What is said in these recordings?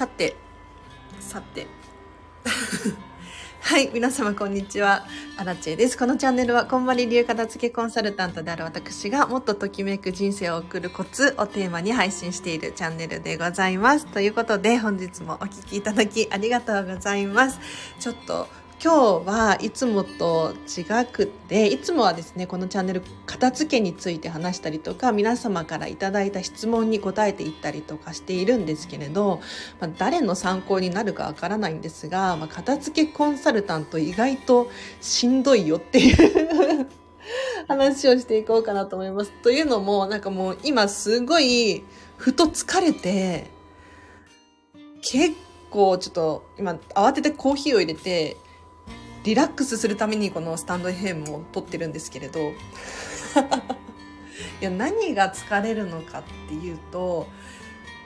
さて、さて。はい、皆様こんにちは。アラチェです。このチャンネルは、こんまり流片付けコンサルタントである私が、もっとときめく人生を送るコツをテーマに配信しているチャンネルでございます。ということで、本日もお聴きいただきありがとうございます。ちょっと、今日はいつもと違くていつもはですねこのチャンネル片付けについて話したりとか皆様からいただいた質問に答えていったりとかしているんですけれど、まあ、誰の参考になるかわからないんですが、まあ、片付けコンサルタント意外としんどいよっていう 話をしていこうかなと思います。というのもなんかもう今すごいふと疲れて結構ちょっと今慌ててコーヒーを入れてリラックスするためにこのスタンド FM を撮ってるんですけれど いや何が疲れるのかっていうと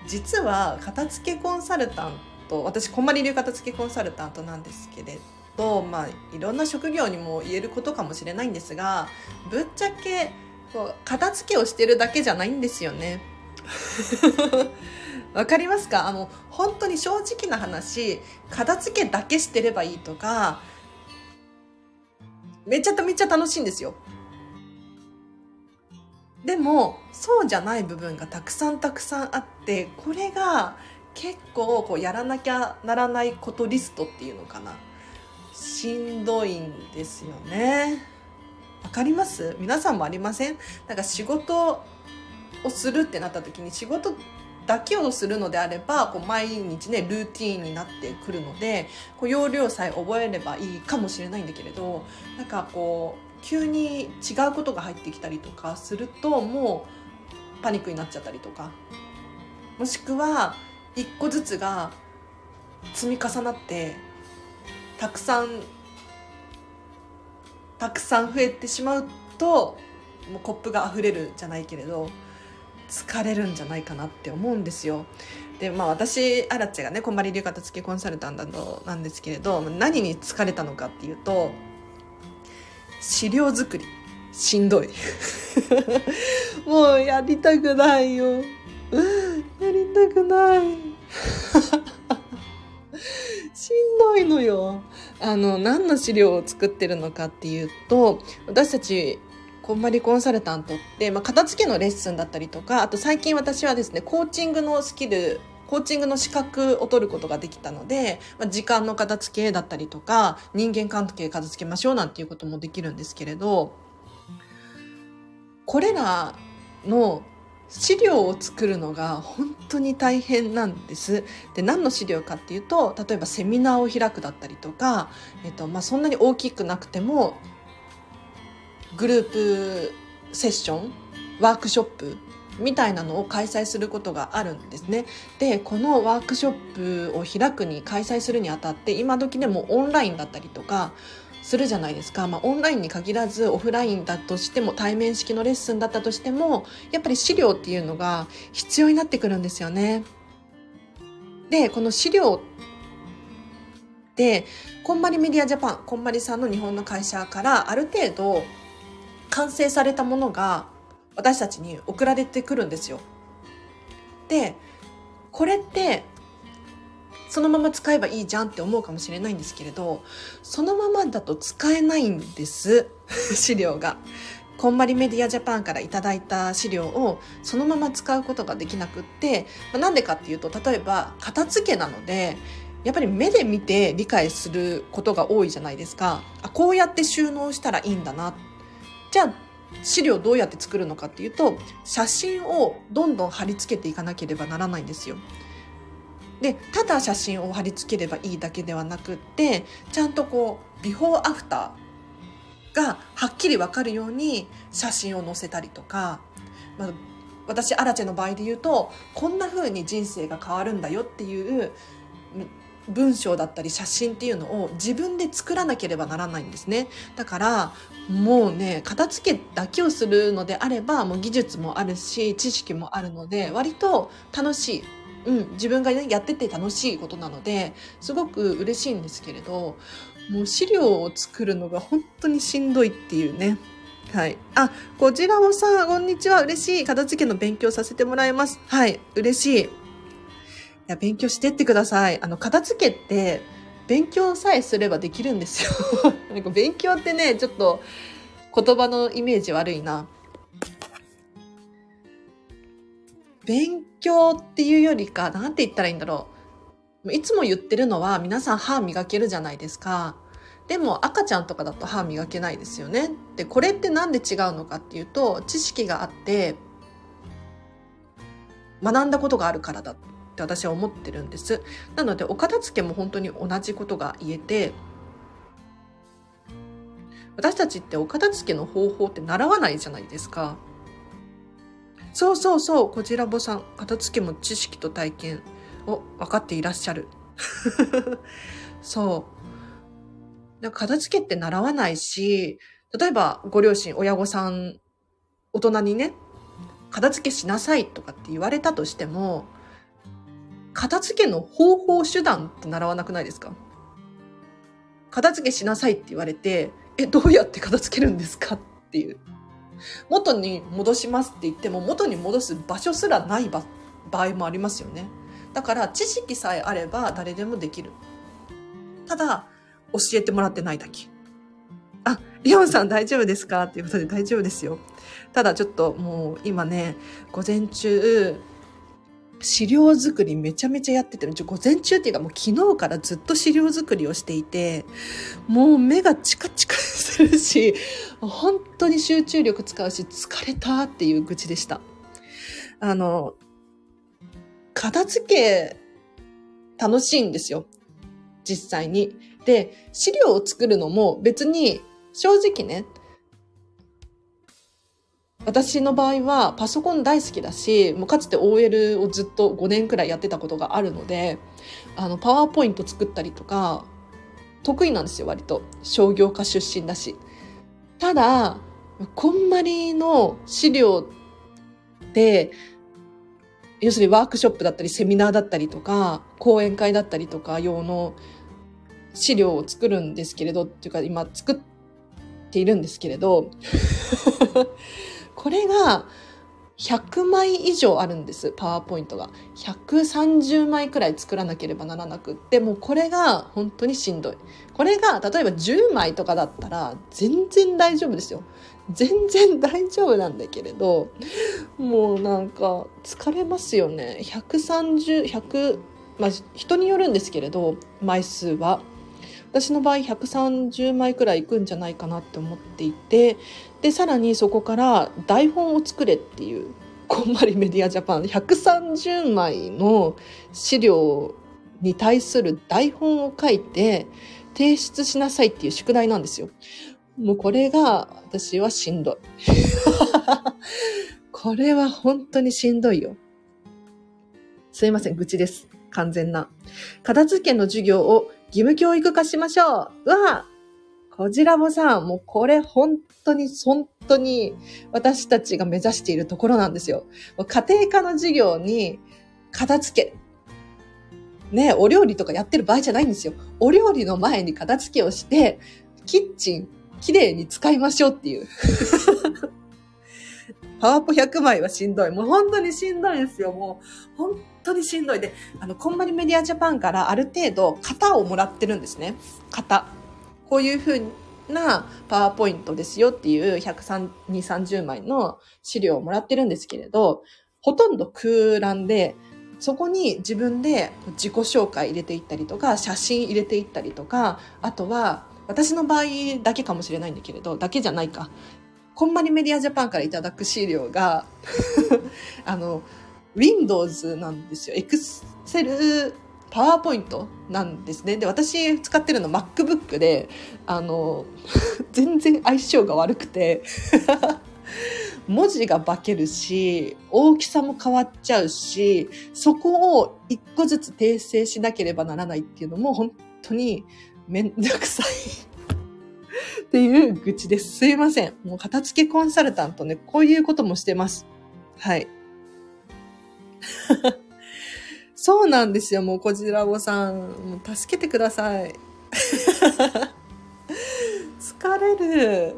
実は片付けコンサルタント私こんまり流片付けコンサルタントなんですけれどまあいろんな職業にも言えることかもしれないんですがぶっちゃけこう片付けをしてるだけじゃないんですよね。わかりますか？あの本当に正直な話片付けだけしてればいいとかめちゃめちゃ楽しいんですよ。でもそうじゃない部分がたくさんたくさんあってこれが結構こうやらなきゃならないことリストっていうのかな。しんどいんですよね。わかります？皆さんもありません？なんか仕事をするってなった時に仕事だけをするのであればこう毎日ねルーティーンになってくるのでこう要領さえ覚えればいいかもしれないんだけれどなんかこう急に違うことが入ってきたりとかするともうパニックになっちゃったりとかもしくは一個ずつが積み重なってたくさんたくさん増えてしまうともうコップが溢れるじゃないけれど疲れるんじゃないかなって思うんですよ。でまあ私アラチェがねこんまり流片付けコンサルタントなんですけれど何に疲れたのかっていうと資料作り。しんどい。もうやりたくないよ。やりたくない。しんどいのよ。あの何の資料を作ってるのかっていうと私たちこんまりコンサルタントって、まあ、片付けのレッスンだったりとかあと最近私はですねコーチングのスキルコーチングの資格を取ることができたので、まあ、時間の片付けだったりとか人間関係片付けましょうなんていうこともできるんですけれどこれらの資料を作るのが本当に大変なんです。で何の資料かっていうと例えばセミナーを開くだったりとか、えっとまあ、そんなに大きくなくてもグループセッションワークショップみたいなのを開催することがあるんですね。で、このワークショップを開くに、開催するにあたって、今時でもオンラインだったりとか、するじゃないですか。まあ、オンラインに限らず、オフラインだとしても、対面式のレッスンだったとしても、やっぱり資料っていうのが必要になってくるんですよね。で、この資料って、こんまりメディアジャパン、こんまりさんの日本の会社からある程度完成されたものが私たちに送られてくるんですよ。でこれってそのまま使えばいいじゃんって思うかもしれないんですけれどそのままだと使えないんです 資料が。こんまりメディアジャパンからいただいた資料をそのまま使うことができなくってなんでかっていうと例えば片付けなのでやっぱり目で見て理解することが多いじゃないですかあこうやって収納したらいいんだなっじゃあ資料どうやって作るのかっていうと写真をどんどん貼り付けていかなければならないんですよ。でただ写真を貼り付ければいいだけではなくってちゃんとこうビフォーアフターがはっきり分かるように写真を載せたりとか、まあ、私アラチェの場合で言うとこんな風に人生が変わるんだよっていう文章だったり写真っていうのを自分で作らなければならないんですねだからもうね片付けだけをするのであればもう技術もあるし知識もあるので割と楽しい、うん、自分が、ね、やってて楽しいことなのですごく嬉しいんですけれどもう資料を作るのが本当にしんどいっていうねはい。あ、こちらもさ、こんにちは。嬉しい。片付けの勉強させてもらいます。はい。嬉しい。や、勉強してってください。あの、片付けって、勉強さえすればできるんですよ。なんか勉強ってね、ちょっと言葉のイメージ悪いな。勉強っていうよりか、なんて言ったらいいんだろう。いつも言ってるのは皆さん歯磨けるじゃないですか。でも赤ちゃんとかだと歯磨けないですよね。で、これって何で違うのかっていうと、知識があって、学んだことがあるからだっって私は思ってるんです。なので、お片付けも本当に同じことが言えて、私たちってお片付けの方法って習わないじゃないですか。そうそうそう、こちらぼさん、片付けも知識と体験を分かっていらっしゃる。そう。片付けって習わないし、例えばご両親、親御さん、大人にね、片付けしなさいとかって言われたとしても、片付けの方法手段って習わなくないですか？片付けしなさいって言われて、え、どうやって片付けるんですか？っていう。元に戻しますって言っても元に戻す場所すらない場合もありますよね。だから知識さえあれば誰でもできる。ただ、教えてもらってないだけ。あ、リオンさん大丈夫ですか？っていうことで大丈夫ですよ。ただちょっともう今ね、午前中、資料作りめちゃめちゃやってて、午前中っていうかもう昨日からずっと資料作りをしていて、もう目がチカチカするし、本当に集中力使うし、疲れたっていう愚痴でした。あの、片付け楽しいんですよ。実際に。で、資料を作るのも別に正直ね、私の場合はパソコン大好きだし、もうかつて OL をずっと5年くらいやってたことがあるので、あの、パワーポイント作ったりとか、得意なんですよ、割と。商業科出身だし。ただ、こんまりの資料って、要するにワークショップだったり、セミナーだったりとか、講演会だったりとか用の資料を作るんですけれど、っていうか今作っているんですけれど、これが100枚以上あるんです、パワーポイントが。130枚くらい作らなければならなくって、もうこれが本当にしんどい。これが例えば10枚とかだったら全然大丈夫ですよ。全然大丈夫なんだけれど、もうなんか疲れますよね。130、100、まあ人によるんですけれど、枚数は。私の場合130枚くらいいくんじゃないかなって思っていてでさらにそこから台本を作れっていうこんまりメディアジャパン130枚の資料に対する台本を書いて提出しなさいっていう宿題なんですよ。もうこれが私はしんどい。これは本当にしんどいよ。すいません、愚痴です。完全な。片付けの授業を義務教育化しましょう。うわこじらぼさ、もうこれ本当に本当に私たちが目指しているところなんですよ。家庭科の授業に片付け。ね、お料理とかやってる場合じゃないんですよ。お料理の前に片付けをして、キッチンきれいに使いましょうっていう。パワポ100枚はしんどい。もう本当にしんどいですよ。もう本当にしんどい。で、あの、コンマリメディアジャパンからある程度型をもらってるんですね。型。こういうふうなパワーポイントですよっていう130、30枚の資料をもらってるんですけれど、ほとんど空欄で、そこに自分で自己紹介入れていったりとか、写真入れていったりとか、あとは、私の場合だけかもしれないんだけれど、だけじゃないか。こんまりメディアジャパンからいただく資料が あの、Windows なんですよ。Excel、パワーポイントなんですね。で、私使ってるの MacBook で、あの、全然相性が悪くて 文字が化けるし、大きさも変わっちゃうし、そこを一個ずつ訂正しなければならないっていうのも本当に めんどくさいっていう愚痴です。すいません。もう片付けコンサルタントね、こういうこともしてます。はい。そうなんですよ、もうこじらぼさん。もう助けてください。疲れる。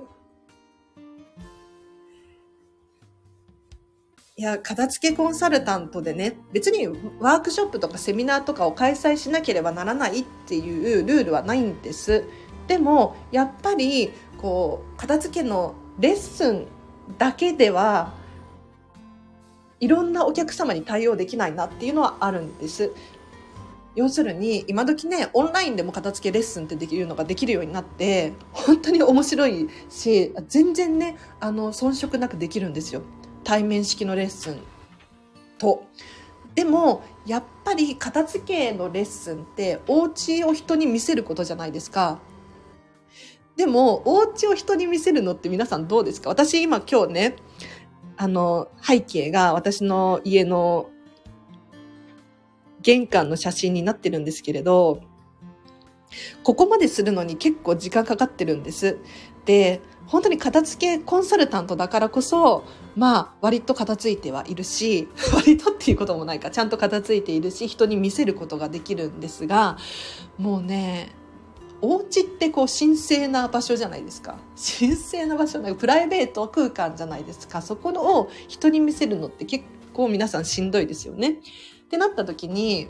いや、片付けコンサルタントでね、別にワークショップとかセミナーとかを開催しなければならないっていうルールはないんです。でも、やっぱり、こう、片付けのレッスンだけでは、いろんなお客様に対応できないなっていうのはあるんです。要するに今時ねオンラインでも片付けレッスンってできるのができるようになって本当に面白いし全然ねあの遜色なくできるんですよ対面式のレッスンと。でもやっぱり片付けのレッスンってお家を人に見せることじゃないですか。でもお家を人に見せるのって皆さんどうですか？私今今日ねあの背景が私の家の玄関の写真になってるんですけれど、ここまでするのに結構時間かかってるんです。で、本当に片付けコンサルタントだからこそ、まあ、割と片付いてはいるし、割とっていうこともないか、ちゃんと片付いているし、人に見せることができるんですが、もうね、お家ってこう神聖な場所じゃないですか。神聖な場所、なんかプライベート空間じゃないですか。そこのを人に見せるのって結構皆さんしんどいですよね。ってなった時に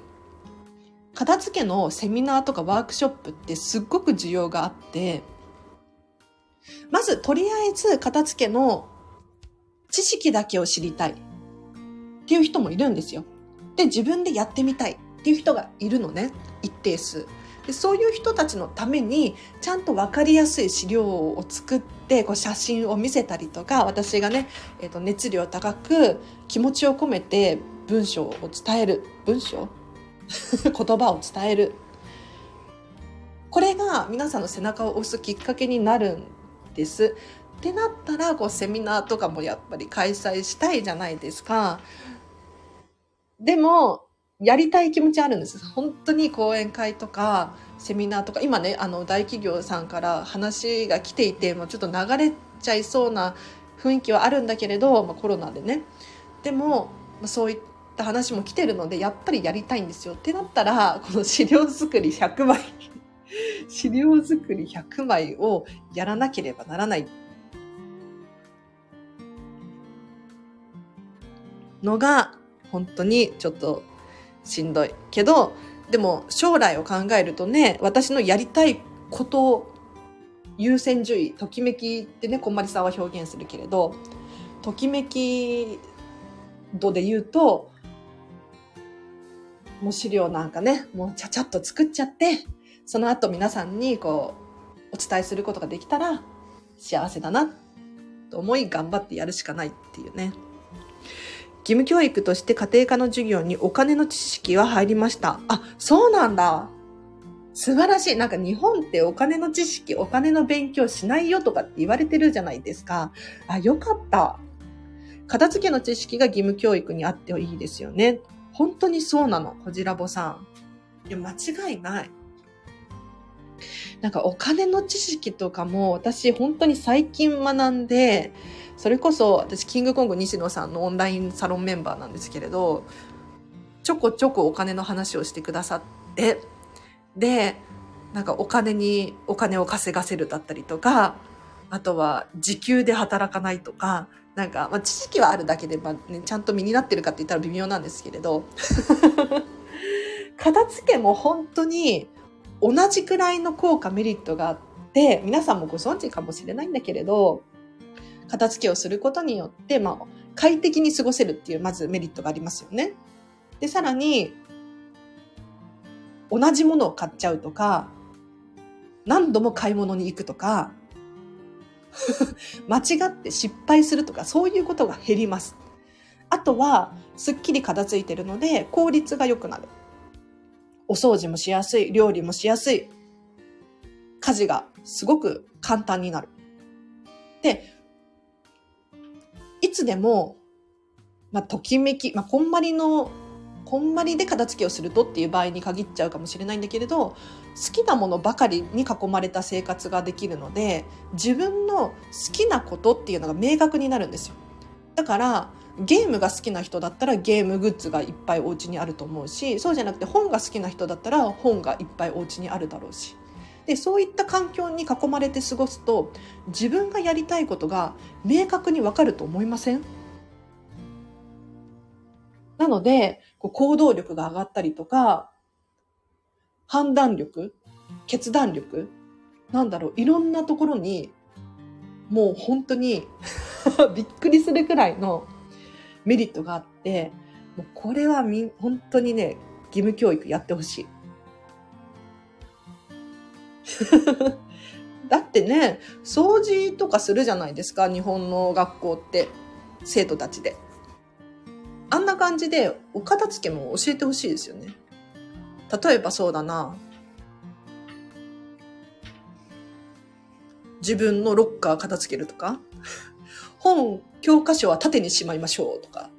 片付けのセミナーとかワークショップってすっごく需要があってまずとりあえず片付けの知識だけを知りたいっていう人もいるんですよ。で自分でやってみたいっていう人がいるのね一定数。でそういう人たちのためにちゃんと分かりやすい資料を作ってこう写真を見せたりとか私がね、えー、と熱量高く気持ちを込めて文章を伝える文章？言葉を伝えるこれが皆さんの背中を押すきっかけになるんです。ってなったらこうセミナーとかもやっぱり開催したいじゃないですか。でもやりたい気持ちあるんです。本当に講演会とかセミナーとか今ねあの大企業さんから話が来ていてもうちょっと流れちゃいそうな雰囲気はあるんだけれど、まあ、コロナでね。でもそういっった話も来てるのでやっぱりやりたいんですよ。ってなったらこの資料作り100枚 資料作り100枚をやらなければならない。のが本当にちょっとしんどいけどでも将来を考えるとね私のやりたいことを優先順位ときめきってねこんまりさんは表現するけれどときめき度で言うともう資料なんかね、もうちゃちゃっと作っちゃって、その後皆さんにこう、お伝えすることができたら幸せだな、と思い頑張ってやるしかないっていうね。義務教育として家庭科の授業にお金の知識は入りました。あ、そうなんだ。素晴らしい。なんか日本ってお金の知識、お金の勉強しないよとかって言われてるじゃないですか。あ、よかった。片付けの知識が義務教育にあっていいですよね。本当にそうなの、こじらぼさん。いや、間違いない。なんかお金の知識とかも私本当に最近学んで、それこそ私キングコング西野さんのオンラインサロンメンバーなんですけれど、ちょこちょこお金の話をしてくださって、で、なんかお金にお金を稼がせるだったりとか、あとは時給で働かないとか、なんか、まあ、知識はあるだけで、まあね、ちゃんと身になってるかって言ったら微妙なんですけれど片付けも本当に同じくらいの効果メリットがあって皆さんもご存知かもしれないんだけれど片付けをすることによって、まあ、快適に過ごせるっていうまずメリットがありますよね。でさらに同じものを買っちゃうとか何度も買い物に行くとか 間違って失敗するとかそういうことが減ります。あとは、すっきり片付いてるので効率が良くなる。お掃除もしやすい、料理もしやすい。家事がすごく簡単になる。で、いつでも、まあ、ときめき、まあ、こんまりのこんまりで片付けをするとっていう場合に限っちゃうかもしれないんだけれど好きなものばかりに囲まれた生活ができるので自分の好きなことっていうのが明確になるんですよ。だからゲームが好きな人だったらゲームグッズがいっぱいお家にあると思うしそうじゃなくて本が好きな人だったら本がいっぱいお家にあるだろうし。でそういった環境に囲まれて過ごすと自分がやりたいことが明確にわかると思いません？なので、こう行動力が上がったりとか、判断力、決断力、なんだろう、いろんなところに、もう本当に びっくりするくらいのメリットがあって、もうこれはみ、本当にね、義務教育やってほしい。だってね、掃除とかするじゃないですか、日本の学校って。生徒たちで。あんな感じで、お片付けも教えてほしいですよね。例えばそうだな。自分のロッカー片付けるとか、本、教科書は縦にしまいましょうとか。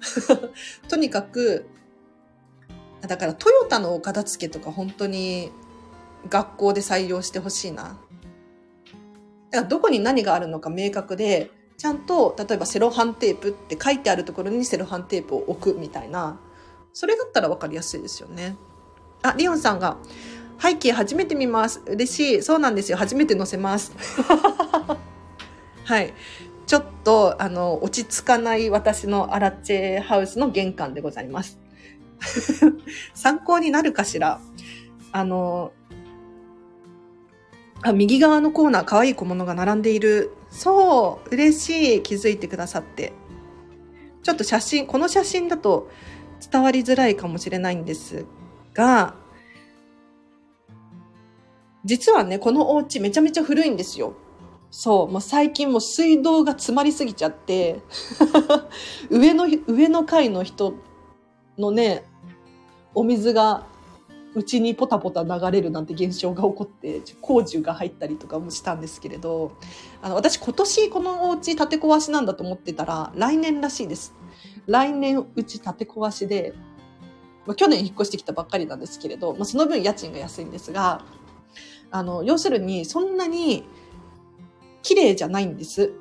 とにかく、だからトヨタのお片付けとか本当に学校で採用してほしいな。だからどこに何があるのか明確で、ちゃんと、例えばセロハンテープって書いてあるところにセロハンテープを置くみたいな、それだったらわかりやすいですよね。あ、リオンさんが、背景初めて見ます。嬉しい。そうなんですよ。初めて載せます。はい。ちょっと、あの、落ち着かない私のアラチェハウスの玄関でございます。参考になるかしらあの、あ、右側のコーナー、可愛い小物が並んでいる。そう、嬉しい。気づいてくださって。ちょっと写真、この写真だと伝わりづらいかもしれないんですが、実はね、このお家めちゃめちゃ古いんですよ。そう、もう最近もう水道が詰まりすぎちゃって、上の、上の階の人のね、お水がうちにポタポタ流れるなんて現象が起こって工事が入ったりとかもしたんですけれどあの私今年このお家建て壊しなんだと思ってたら来年らしいです。来年うち建て壊しで、まあ、去年引っ越してきたばっかりなんですけれど、まあ、その分家賃が安いんですがあの要するにそんなに綺麗じゃないんです。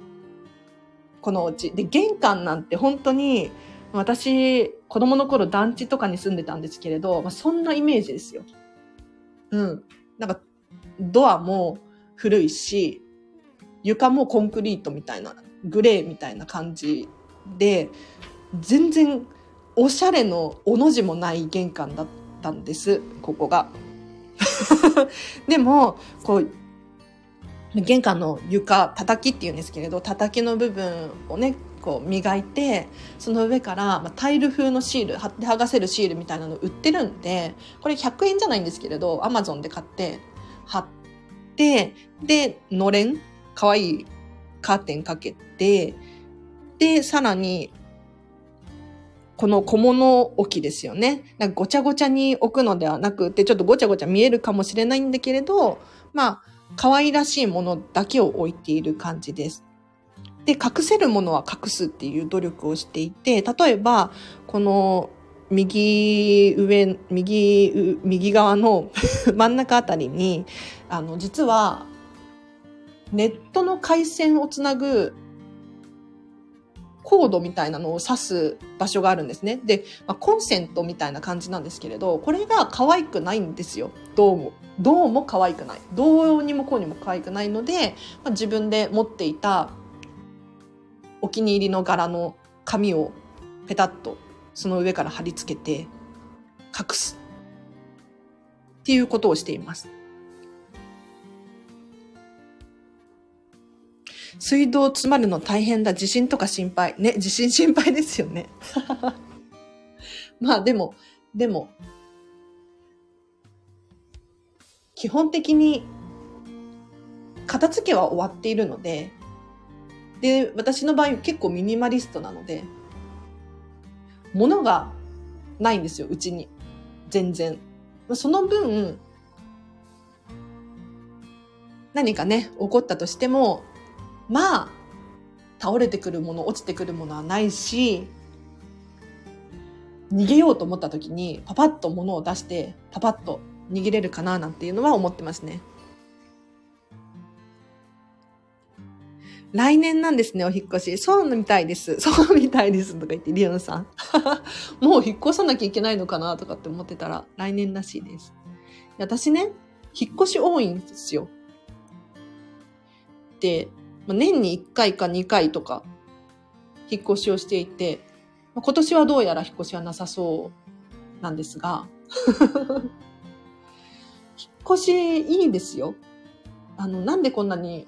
このお家。で玄関なんて本当に私、子供の頃団地とかに住んでたんですけれど、まあ、そんなイメージですよ。うん。なんか、ドアも古いし、床もコンクリートみたいな、グレーみたいな感じで、全然おしゃれのおの字もない玄関だったんです、ここが。でも、こう、玄関の床、叩きって言うんですけれど、叩きの部分をね、こう磨いてその上から、まタイル風のシール貼って剥がせるシールみたいなの売ってるんでこれ100円じゃないんですけれどアマゾンで買って貼ってでのれんかわいいカーテンかけてでさらにこの小物置きですよね。なんかごちゃごちゃに置くのではなくて、ちょっとごちゃごちゃ見えるかもしれないんだけれど、まあ、可愛らしいものだけを置いている感じです。で、隠せるものは隠すっていう努力をしていて、例えば、この右上、右、右側の 真ん中あたりに、あの、実は、ネットの回線をつなぐコードみたいなのを指す場所があるんですね。で、まあ、コンセントみたいな感じなんですけれど、これが可愛くないんですよ。どうも。どうも可愛くない。どうにもこうにも可愛くないので、まあ、自分で持っていたお気に入りの柄の紙をペタッとその上から貼り付けて隠すっていうことをしています。水道詰まるの大変だ。地震とか心配。ね、地震心配ですよね。まあでも、でも、基本的に片付けは終わっているので、で、私の場合結構ミニマリストなので、物がないんですよ、うちに。全然。その分、何かね、起こったとしても、まあ、倒れてくるもの、落ちてくるものはないし、逃げようと思った時に、パパッと物を出して、パパッと逃げれるかななんていうのは思ってますね。来年なんですね、お引越し。そうみたいです。そうみたいです。とか言って、リオンさん。もう引っ越さなきゃいけないのかなとかって思ってたら、来年らしいです。私ね、引っ越し多いんですよ。で、まあ年に1回か2回とか、引っ越しをしていて、まあ今年はどうやら引っ越しはなさそうなんですが、引っ越しいいんですよ。あの、なんでこんなに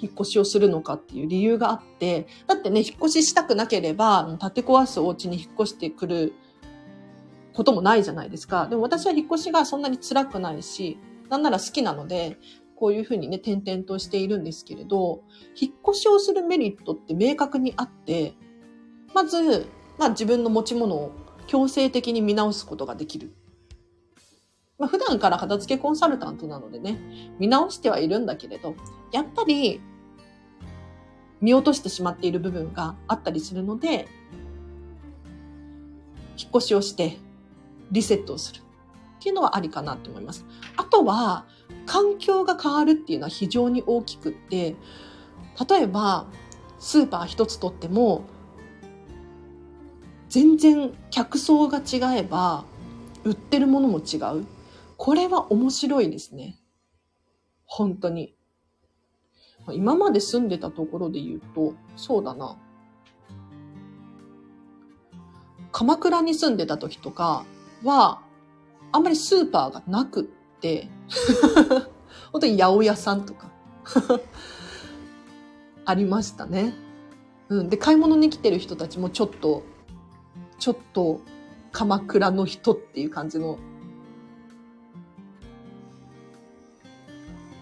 引っ越しをするのかっていう理由があって、だってね、引っ越ししたくなければ、建て壊すお家に引っ越してくることもないじゃないですか。でも私は引っ越しがそんなに辛くないし、なんなら好きなので、こういうふうにね、転々としているんですけれど、引っ越しをするメリットって明確にあって、まず、まあ自分の持ち物を強制的に見直すことができる。まあ普段から片付けコンサルタントなのでね、見直してはいるんだけれど、やっぱり見落としてしまっている部分があったりするので、引っ越しをしてリセットをするっていうのはありかなと思います。あとは、環境が変わるっていうのは非常に大きくって、例えば、スーパー一つとっても、全然客層が違えば、売ってるものも違う。これは面白いですね。本当に。今まで住んでたところで言うと、そうだな。鎌倉に住んでた時とかは、あんまりスーパーがなくって、本当に八百屋さんとか ありましたね。うん。で、買い物に来てる人たちもちょっと、ちょっと鎌倉の人っていう感じの、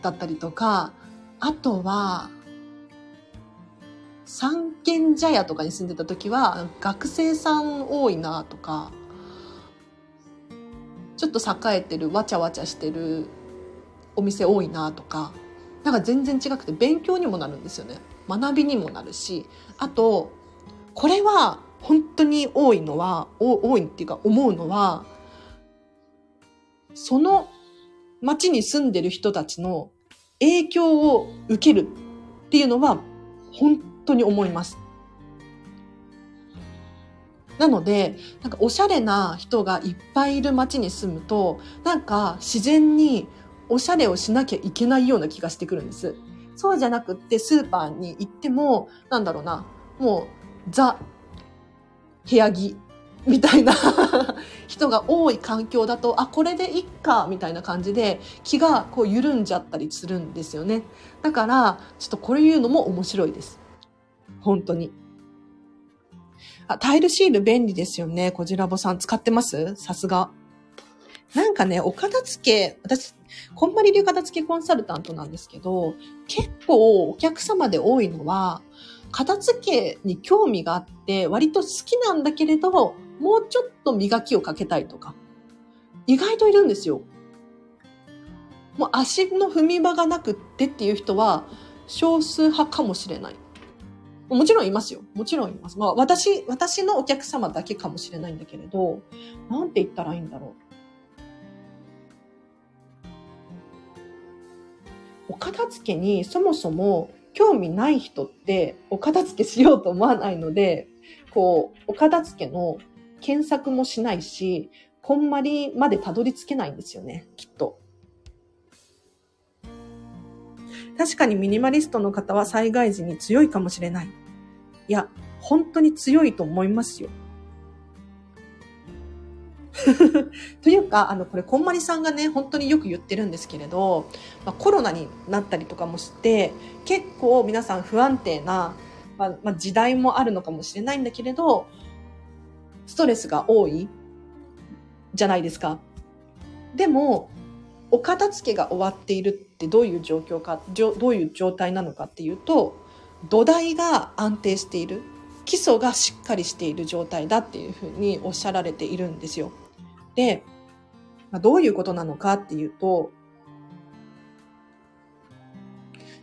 だったりとか、あとは、三軒茶屋とかに住んでた時は、学生さん多いなとか、ちょっと栄えてる、わちゃわちゃしてるお店多いなとか、なんか全然違くて勉強にもなるんですよね。学びにもなるし、あと、これは本当に多いのは、多いっていうか思うのは、その町に住んでる人たちの影響を受けるっていうのは本当に思います。なので、なんかおしゃれな人がいっぱいいる街に住むと、なんか自然におしゃれをしなきゃいけないような気がしてくるんです。そうじゃなくってスーパーに行っても、なんだろうな、もうザ、部屋着みたいな人が多い環境だと、あ、これでいっか、みたいな感じで気がこう緩んじゃったりするんですよね。だから、ちょっとこれ言うのも面白いです。本当に。あ、タイルシール便利ですよね。こじらぼさん使ってます？さすが。なんかね、お片付け、私、こんまり流片付けコンサルタントなんですけど、結構お客様で多いのは、片付けに興味があって、割と好きなんだけれど、もうちょっと磨きをかけたいとか、意外といるんですよ。もう足の踏み場がなくってっていう人は少数派かもしれない。もちろんいますよ。もちろんいます。まあ私、私のお客様だけかもしれないんだけれど、なんて言ったらいいんだろう。お片付けにそもそも興味ない人ってお片付けしようと思わないので、こう、お片付けの検索もしないし、こんまりまでたどり着けないんですよね、きっと。確かにミニマリストの方は災害時に強いかもしれない。いや、本当に強いと思いますよ。というか、あの、これ、こんまりさんがね、本当によく言ってるんですけれど、まあ、コロナになったりとかもして、結構皆さん不安定な、まあ、まあ、時代もあるのかもしれないんだけれど、ストレスが多いじゃないですか。でも、お片付けが終わっているってどういう状況か、どういう状態なのかっていうと、土台が安定している。基礎がしっかりしている状態だっていうふうにおっしゃられているんですよ。で、まあ、どういうことなのかっていうと、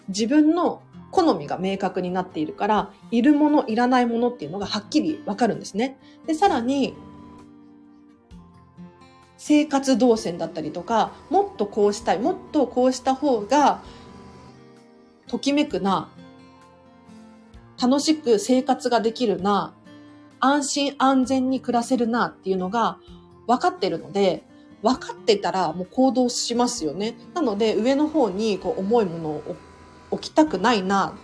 自分の好みが明確になっているから、いるもの、いらないものっていうのがはっきりわかるんですね。で、さらに、生活動線だったりとか、もっとこうしたい、もっとこうした方が、ときめくな、楽しく生活ができるな、安心安全に暮らせるなっていうのが分かってるので、分かってたらもう行動しますよね。なので上の方にこう重いものを置きたくないな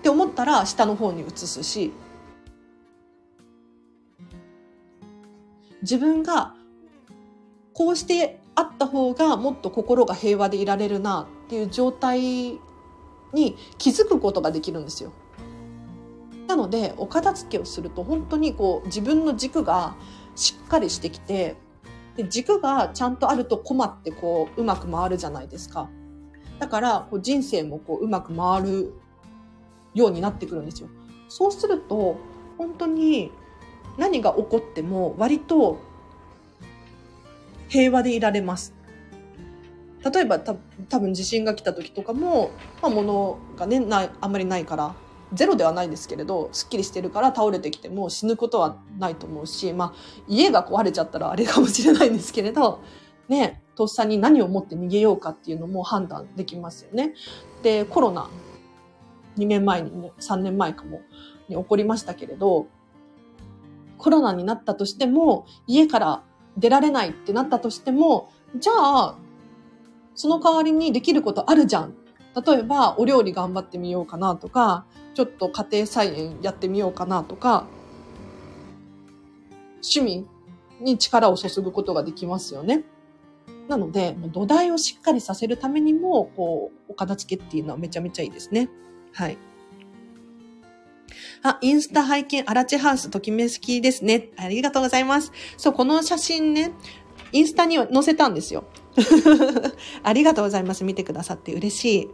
って思ったら下の方に移すし、自分がこうしてあった方がもっと心が平和でいられるなっていう状態に気づくことができるんですよ。なのでお片付けをすると本当にこう自分の軸がしっかりしてきてで軸がちゃんとあると困ってこううまく回るじゃないですか。だからこう人生もこううまく回るようになってくるんですよ。そうすると本当に何が起こっても割と平和でいられます。例えばた多分地震が来た時とかも、まあ、物がねないあんまりないからゼロではないですけれどすっきりしてるから倒れてきても死ぬことはないと思うし、まあ、家が壊れちゃったらあれかもしれないんですけれどねとっさに何を持って逃げようかっていうのも判断できますよね。でコロナ2年前にね3年前かもに起こりましたけれどコロナになったとしても家から出られないってなったとしてもじゃあその代わりにできることあるじゃん例えばお料理頑張ってみようかなとかちょっと家庭菜園やってみようかなとか、趣味に力を注ぐことができますよね。なので、土台をしっかりさせるためにも、こう、お片付けっていうのはめちゃめちゃいいですね。はい。あ、インスタ拝見、アラチハウス、ときめきですね。ありがとうございます。そう、この写真ね、インスタに載せたんですよ。ありがとうございます。見てくださって嬉しい。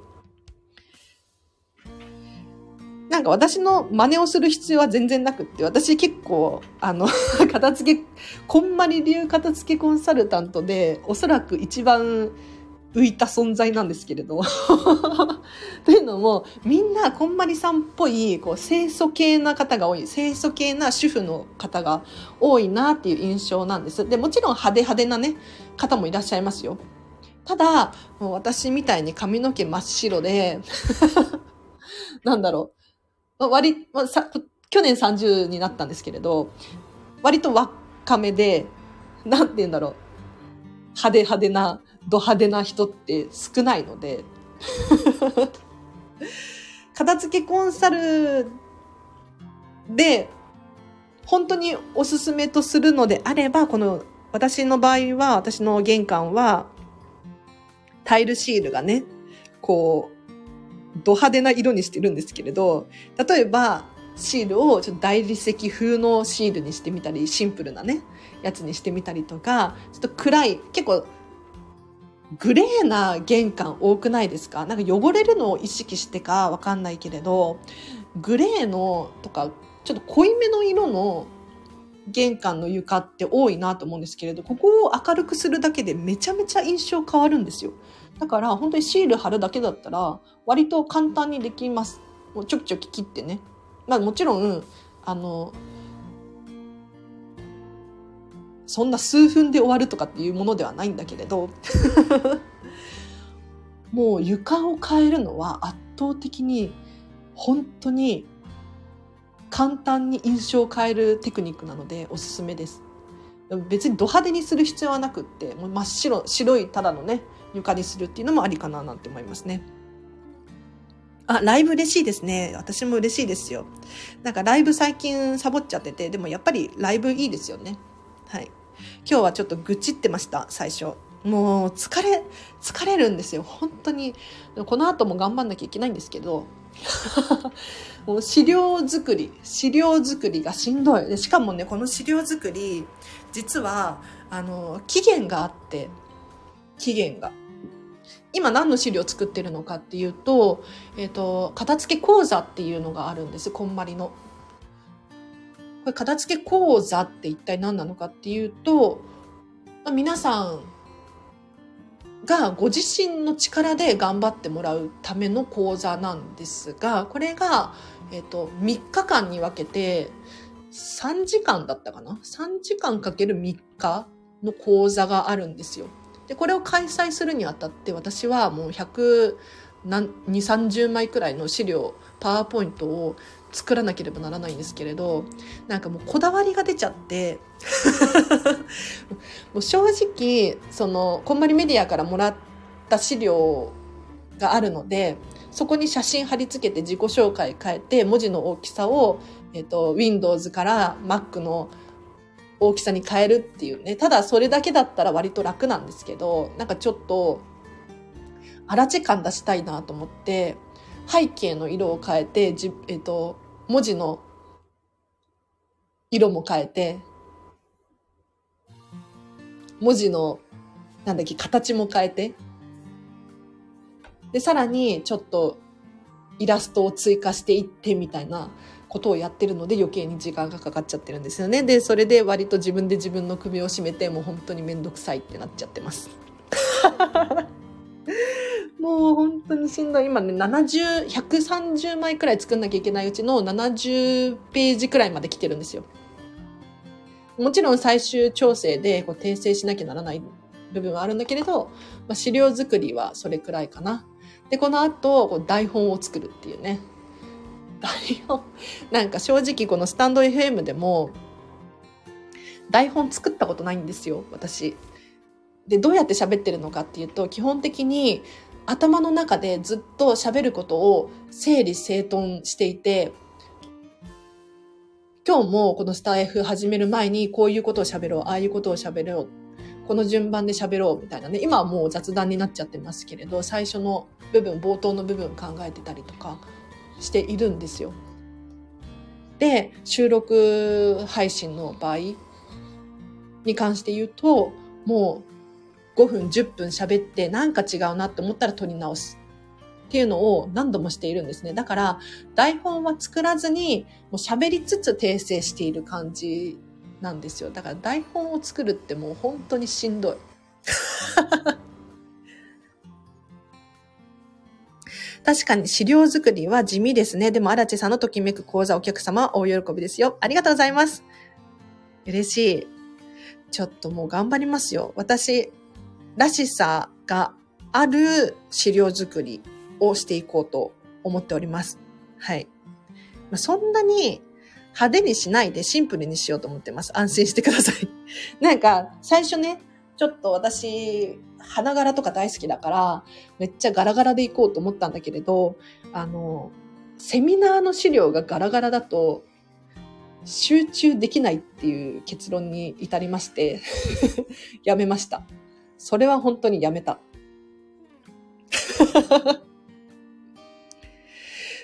なんか私の真似をする必要は全然なくって、私結構、あの、片付け、こんまり流片付けコンサルタントで、おそらく一番浮いた存在なんですけれど。というのも、みんなこんまりさんっぽい、こう、清楚系な方が多い、清楚系な主婦の方が多いなっていう印象なんです。で、もちろん派手派手なね、方もいらっしゃいますよ。ただ、もう私みたいに髪の毛真っ白で、なんだろう、割、まあ、さ去年30になったんですけれど、割と若めで、なんて言うんだろう。派手派手な、ド派手な人って少ないので、片付けコンサルで、本当におすすめとするのであれば、この、私の場合は、私の玄関は、タイルシールがね、こう、ド派手な色にしてるんですけれど、例えば、シールをちょっと大理石風のシールにしてみたり、シンプルなね、やつにしてみたりとか、ちょっと暗い、結構、グレーな玄関多くないですか？なんか汚れるのを意識してかわかんないけれど、グレーのとか、ちょっと濃いめの色の玄関の床って多いなと思うんですけれど、ここを明るくするだけでめちゃめちゃ印象変わるんですよ。だから本当にシール貼るだけだったら割と簡単にできます。もうちょきちょき切ってね。まあもちろん、あの、そんな数分で終わるとかっていうものではないんだけれど もう床を変えるのは圧倒的に本当に簡単に印象を変えるテクニックなのでおすすめです。別にド派手にする必要はなくってもう真っ白白いただのね床にするっていうのもありかななんて思いますね。あ、ライブ嬉しいですね。私も嬉しいですよ。なんかライブ最近サボっちゃってて、でもやっぱりライブいいですよね。はい。今日はちょっと愚痴ってました、最初。もう疲れ、疲れるんですよ。本当に。この後も頑張んなきゃいけないんですけど、もう資料作り、資料作りがしんどい。でしかもね、この資料作り、実は、あの、期限があって、期限が。今何の資料を作ってるのかっていうと、えっ、ー、と、片付け講座っていうのがあるんです、こんまりの。これ片付け講座って一体何なのかっていうと、まあ、皆さんがご自身の力で頑張ってもらうための講座なんですが、これが、えっ、ー、と、3日間に分けて、3時間だったかな ?3 時間かける3日の講座があるんですよ。で、これを開催するにあたって私はもう100何、2、30枚くらいの資料、パワーポイントを作らなければならないんですけれど、なんかもうこだわりが出ちゃって、もう正直、その、こんまりメディアからもらった資料があるので、そこに写真貼り付けて自己紹介変えて、文字の大きさを、えっ、と、Windows から Mac の大きさに変えるっていうね。ただそれだけだったら割と楽なんですけど、なんかちょっと、荒地感出したいなと思って、背景の色を変えて、じえっ、と、文字の色も変えて、文字の、なんだっけ、形も変えて、で、さらにちょっとイラストを追加していってみたいなことをやってるので余計に時間がかかっちゃってるんですよね。で、それで割と自分で自分の首を絞めてもう本当にめんどくさいってなっちゃってます。もう本当にしんどい。今ね、70、130枚くらい作んなきゃいけないうちの70ページくらいまで来てるんですよ。もちろん最終調整でこう訂正しなきゃならない部分はあるんだけれど、まあ、資料作りはそれくらいかな。で、この後、こう台本を作るっていうね。台本、なんか正直このスタンド FM でも、台本作ったことないんですよ、私。で、どうやって喋ってるのかっていうと、基本的に頭の中でずっと喋ることを整理整頓していて、今日もこのスター F 始める前にこういうことを喋ろう、ああいうことを喋ろう、この順番で喋ろうみたいなね、今はもう雑談になっちゃってますけれど、最初の部分、冒頭の部分考えてたりとかしているんですよ。で、収録配信の場合に関して言うと、もう5分、10分喋ってなんか違うなって思ったら撮り直す。っていうのを何度もしているんですね。だから、台本は作らずに、もう喋りつつ訂正している感じなんですよ。だから台本を作るってもう本当にしんどい。確かに資料作りは地味ですね。でも、荒地さんのときめく講座お客様は大喜びですよ。ありがとうございます。嬉しい。ちょっともう頑張りますよ。私らしさがある資料作りをしていこうと思っております。はい。まあ、そんなに派手にしないでシンプルにしようと思ってます。安心してください。なんか、最初ね、ちょっと私、花柄とか大好きだから、めっちゃガラガラで行こうと思ったんだけれど、あの、セミナーの資料がガラガラだと、集中できないっていう結論に至りまして やめました。それは本当にやめた。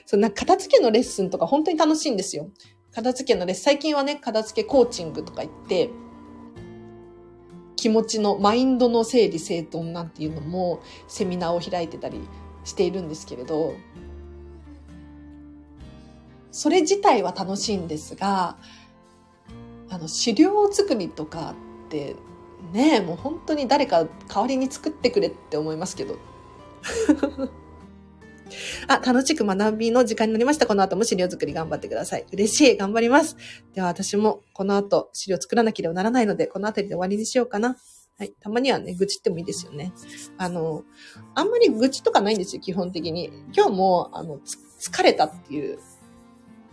そんな片付けのレッスンとか本当に楽しいんですよ。片付けのレッスン、最近はね、片付けコーチングとか言って、気持ちの、マインドの整理整頓なんていうのもセミナーを開いてたりしているんですけれど、それ自体は楽しいんですが、あの、資料作りとかってね、もう本当に誰か代わりに作ってくれって思いますけど。あ、楽しく学びの時間になりました。この後も資料作り頑張ってください。嬉しい。頑張ります。では私もこの後資料作らなければならないので、この辺りで終わりにしようかな。はい。たまにはね、愚痴ってもいいですよね。あの、あんまり愚痴とかないんですよ、基本的に。今日も、あの、疲れたっていう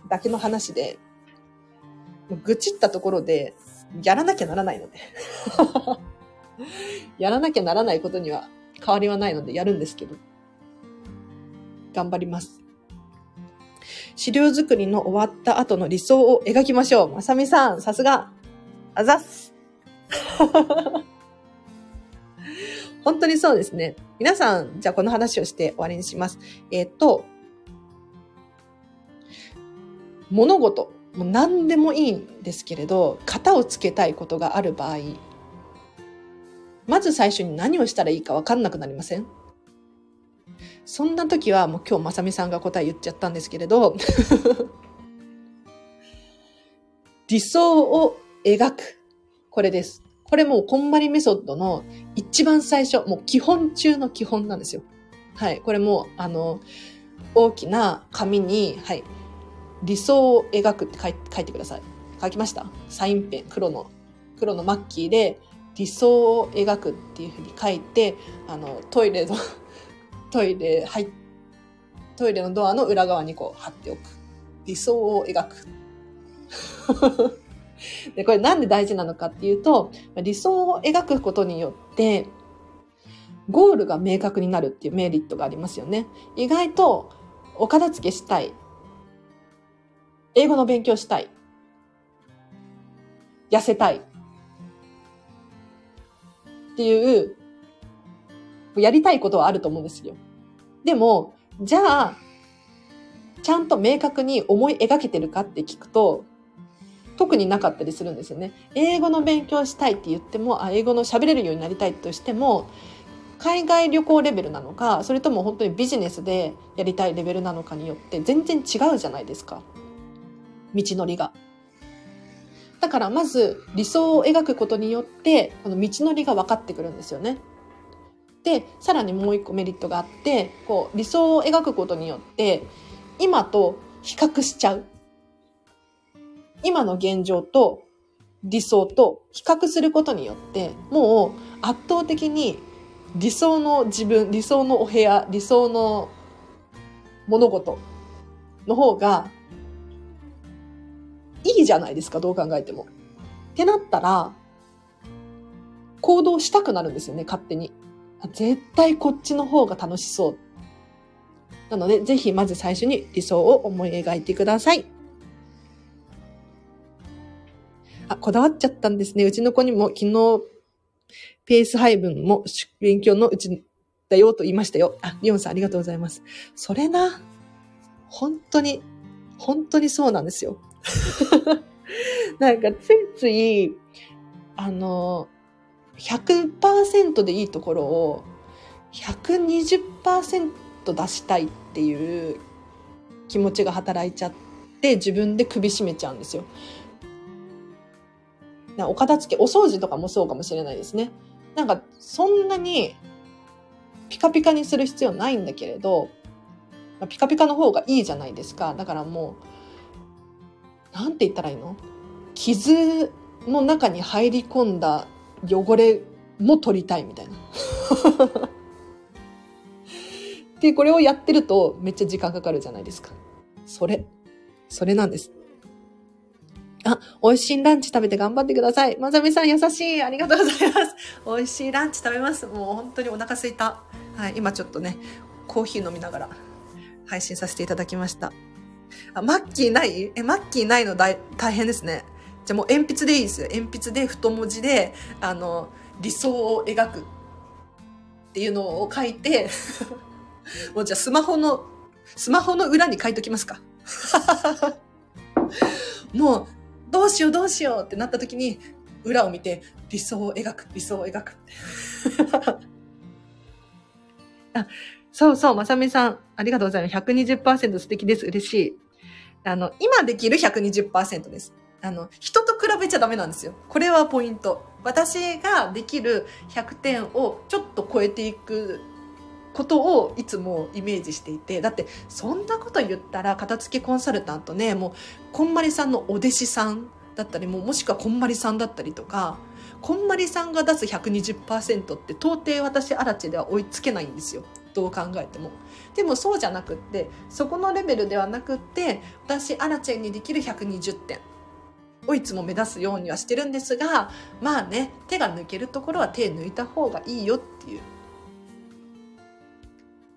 だけの話で、愚痴ったところで、やらなきゃならないので。やらなきゃならないことには変わりはないのでやるんですけど。頑張ります。資料作りの終わった後の理想を描きましょう。まさみさん、さすが。あざっす。本当にそうですね。皆さん、じゃあこの話をして終わりにします。えっ、ー、と、物事、もう何でもいいんですけれど、型をつけたいことがある場合、まず最初に何をしたらいいか分かんなくなりません？そんな時はもう今日まさみさんが答え言っちゃったんですけれど 理想を描く。これです。これもうこんまりメソッドの一番最初、もう基本中の基本なんですよ。はい。これも、あの、大きな紙に、はい。理想を描くって書い書いてください。書きました？サインペン、黒の、黒のマッキーで理想を描くっていうふうに書いて、あの、トイレのトイレ、はい、トイレのドアの裏側にこう貼っておく。理想を描く。で、これなんで大事なのかっていうと、理想を描くことによって、ゴールが明確になるっていうメリットがありますよね。意外と、お片付けしたい。英語の勉強したい。痩せたい。っていう、やりたいことはあると思うんですよ。でも、じゃあ、ちゃんと明確に思い描けてるかって聞くと、特になかったりするんですよね。英語の勉強したいって言っても、あ英語の喋れるようになりたいとしても、海外旅行レベルなのか、それとも本当にビジネスでやりたいレベルなのかによって全然違うじゃないですか。道のりが。だからまず理想を描くことによって、この道のりが分かってくるんですよね。で、さらにもう一個メリットがあって、こう理想を描くことによって、今と比較しちゃう。今の現状と理想と比較することによって、もう圧倒的に理想の自分、理想のお部屋、理想の物事の方がいいじゃないですか、どう考えても。ってなったら、行動したくなるんですよね、勝手に。絶対こっちの方が楽しそう。なので、ぜひまず最初に理想を思い描いてください。あ、こだわっちゃったんですね。うちの子にも昨日、ペース配分も勉強のうちだよと言いましたよ。あ、リオンさんありがとうございます。それな。本当に、本当にそうなんですよ。なんかついつい、あの、100%でいいところを120%出したいっていう気持ちが働いちゃって自分で首絞めちゃうんですよ。なお片付け、お掃除とかもそうかもしれないですね。なんかそんなにピカピカにする必要ないんだけれど、ピカピカの方がいいじゃないですか。だからもう、なんて言ったらいいの？傷の中に入り込んだ汚れも取りたいみたいな。で、これをやってるとめっちゃ時間かかるじゃないですか。それ。それなんです。あ、美味しいランチ食べて頑張ってください。まざみさん優しい。ありがとうございます。美味しいランチ食べます。もう本当にお腹すいた。はい、今ちょっとね、コーヒー飲みながら配信させていただきました。あ、マッキーない？え、マッキーないの大大変ですね。じゃあもう鉛筆でいいですよ。鉛筆で太文字で、あの、理想を描くっていうのを書いて、もうじゃあスマホの、スマホの裏に書いときますか。もう、どうしようどうしようってなった時に、裏を見て、理想を描く、理想を描く。あ、そうそう、まさみさん、ありがとうございます。120%素敵です。嬉しい。あの、今できる120%です。あの、人と比べちゃダメなんですよ。これはポイント。私ができる100点をちょっと超えていくことをいつもイメージしていて、だってそんなこと言ったら片付けコンサルタントね、もうこんまりさんのお弟子さんだったり、もうもしくはこんまりさんだったりとか、こんまりさんが出す120%って到底私アラチでは追いつけないんですよ。どう考えても。でもそうじゃなくって、そこのレベルではなくって、私アラチェにできる120点。をいつも目指すようにはしてるんですが、まあね、手が抜けるところは手抜いた方がいいよっていう。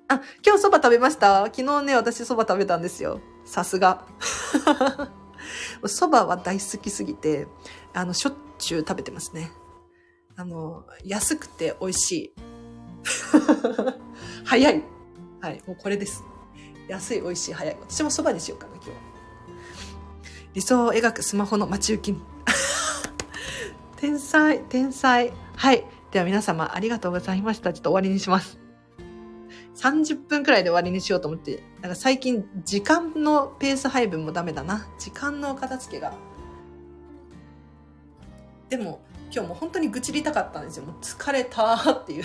あ、今日蕎麦食べました？昨日ね、私蕎麦食べたんですよ。さすが。蕎麦は大好きすぎて、あの、しょっちゅう食べてますね。あの、安くて美味しい。早い。はい、もうこれです。安い、美味しい、早い。私も蕎麦にしようかな、今日は。理想を描くスマホの待ち受けに。天才、天才。はい。では皆様ありがとうございました。ちょっと終わりにします。30分くらいで終わりにしようと思って、なんか最近時間のペース配分もダメだな。時間の片付けが。でも今日も本当に愚痴りたかったんですよ。もう疲れたっていう。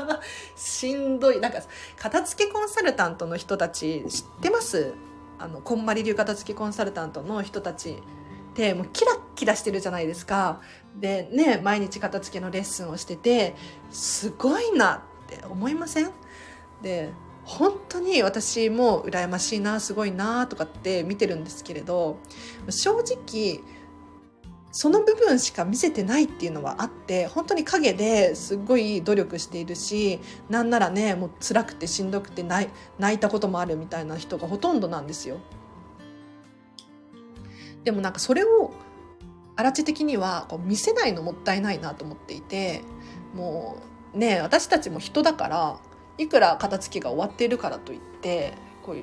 しんどい。なんか片付けコンサルタントの人たち知ってます？あの、こんまり流片付けコンサルタントの人たちってもうキラッキラしてるじゃないですか。でね、毎日片付けのレッスンをしてて、すごいなって思いません？で、本当に私も羨ましいな、すごいなとかって見てるんですけれど、正直、その部分しか見せてないっていうのはあって、本当に陰ですごい努力しているし、なんならね、もう辛くてしんどくて泣い泣いたこともあるみたいな人がほとんどなんですよ。でもなんかそれを、あらち的にはこう見せないのもったいないなと思っていて、もうね私たちも人だからいくら片付けが終わっているからといってこう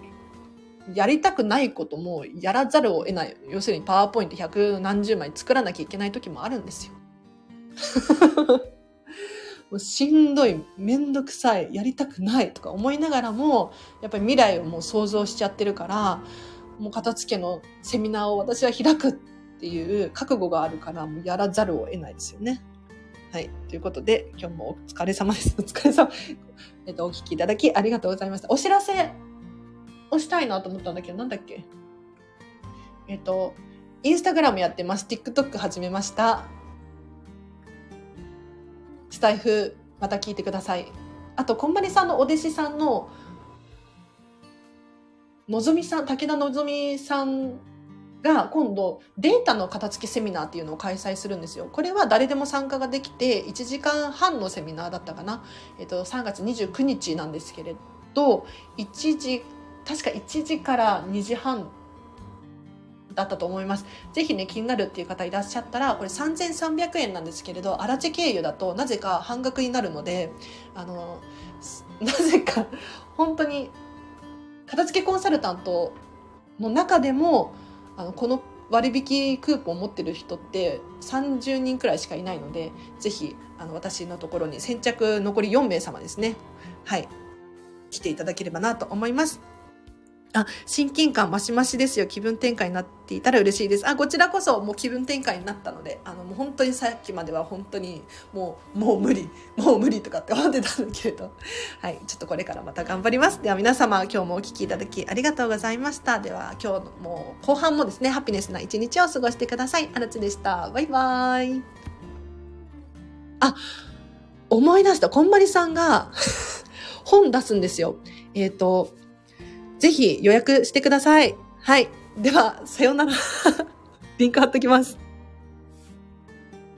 やりたくないこともやらざるを得ない要するにパワーポイント百何十枚作らなきゃいけない時もあるんですよ。もうしんどいめんどくさいやりたくないとか思いながらもやっぱり未来をもう想像しちゃってるからもう片付けのセミナーを私は開くっていう覚悟があるからもうやらざるを得ないですよね。はい。ということで、今日もお疲れ様です。お疲れ様。えっと、お聞きいただきありがとうございました。お知らせをしたいなと思ったんだけど、なんだっけ？えっと、インスタグラムやってます。TikTok 始めました。スタイフ、また聞いてください。あと、こんまりさんのお弟子さんの、のぞみさん、武田のぞみさんが今度データの片付けセミナーっていうのを開催するんですよ。これは誰でも参加ができて1時間半のセミナーだったかな。えっと、3月29日なんですけれど、1時、確か1時から2時半だったと思います。ぜひね、気になるっていう方いらっしゃったら、これ3300円なんですけれど、荒地経由だとなぜか半額になるので、あの、なぜか本当に片付けコンサルタントの中でもあのこの割引クーポン持ってる人って30人くらいしかいないのでぜひあの私のところに先着残り4名様ですね。はい。来ていただければなと思います。あ、親近感マシマシですよ。気分転換になっていたら嬉しいです。あ、こちらこそもう気分転換になったので、あの、もう本当にさっきまでは本当にもう、もう無理、もう無理とかって思ってたんだけれど、はい、ちょっとこれからまた頑張ります。では皆様、今日もお聴きいただきありがとうございました。では今日のもう後半もですね、ハピネスな一日を過ごしてください。あらつでした。バイバーイ。あ、思い出した。こんまりさんが 本出すんですよ。えっ、ー、と、ぜひ予約してください。はい。では、さようなら。リンク貼っときます。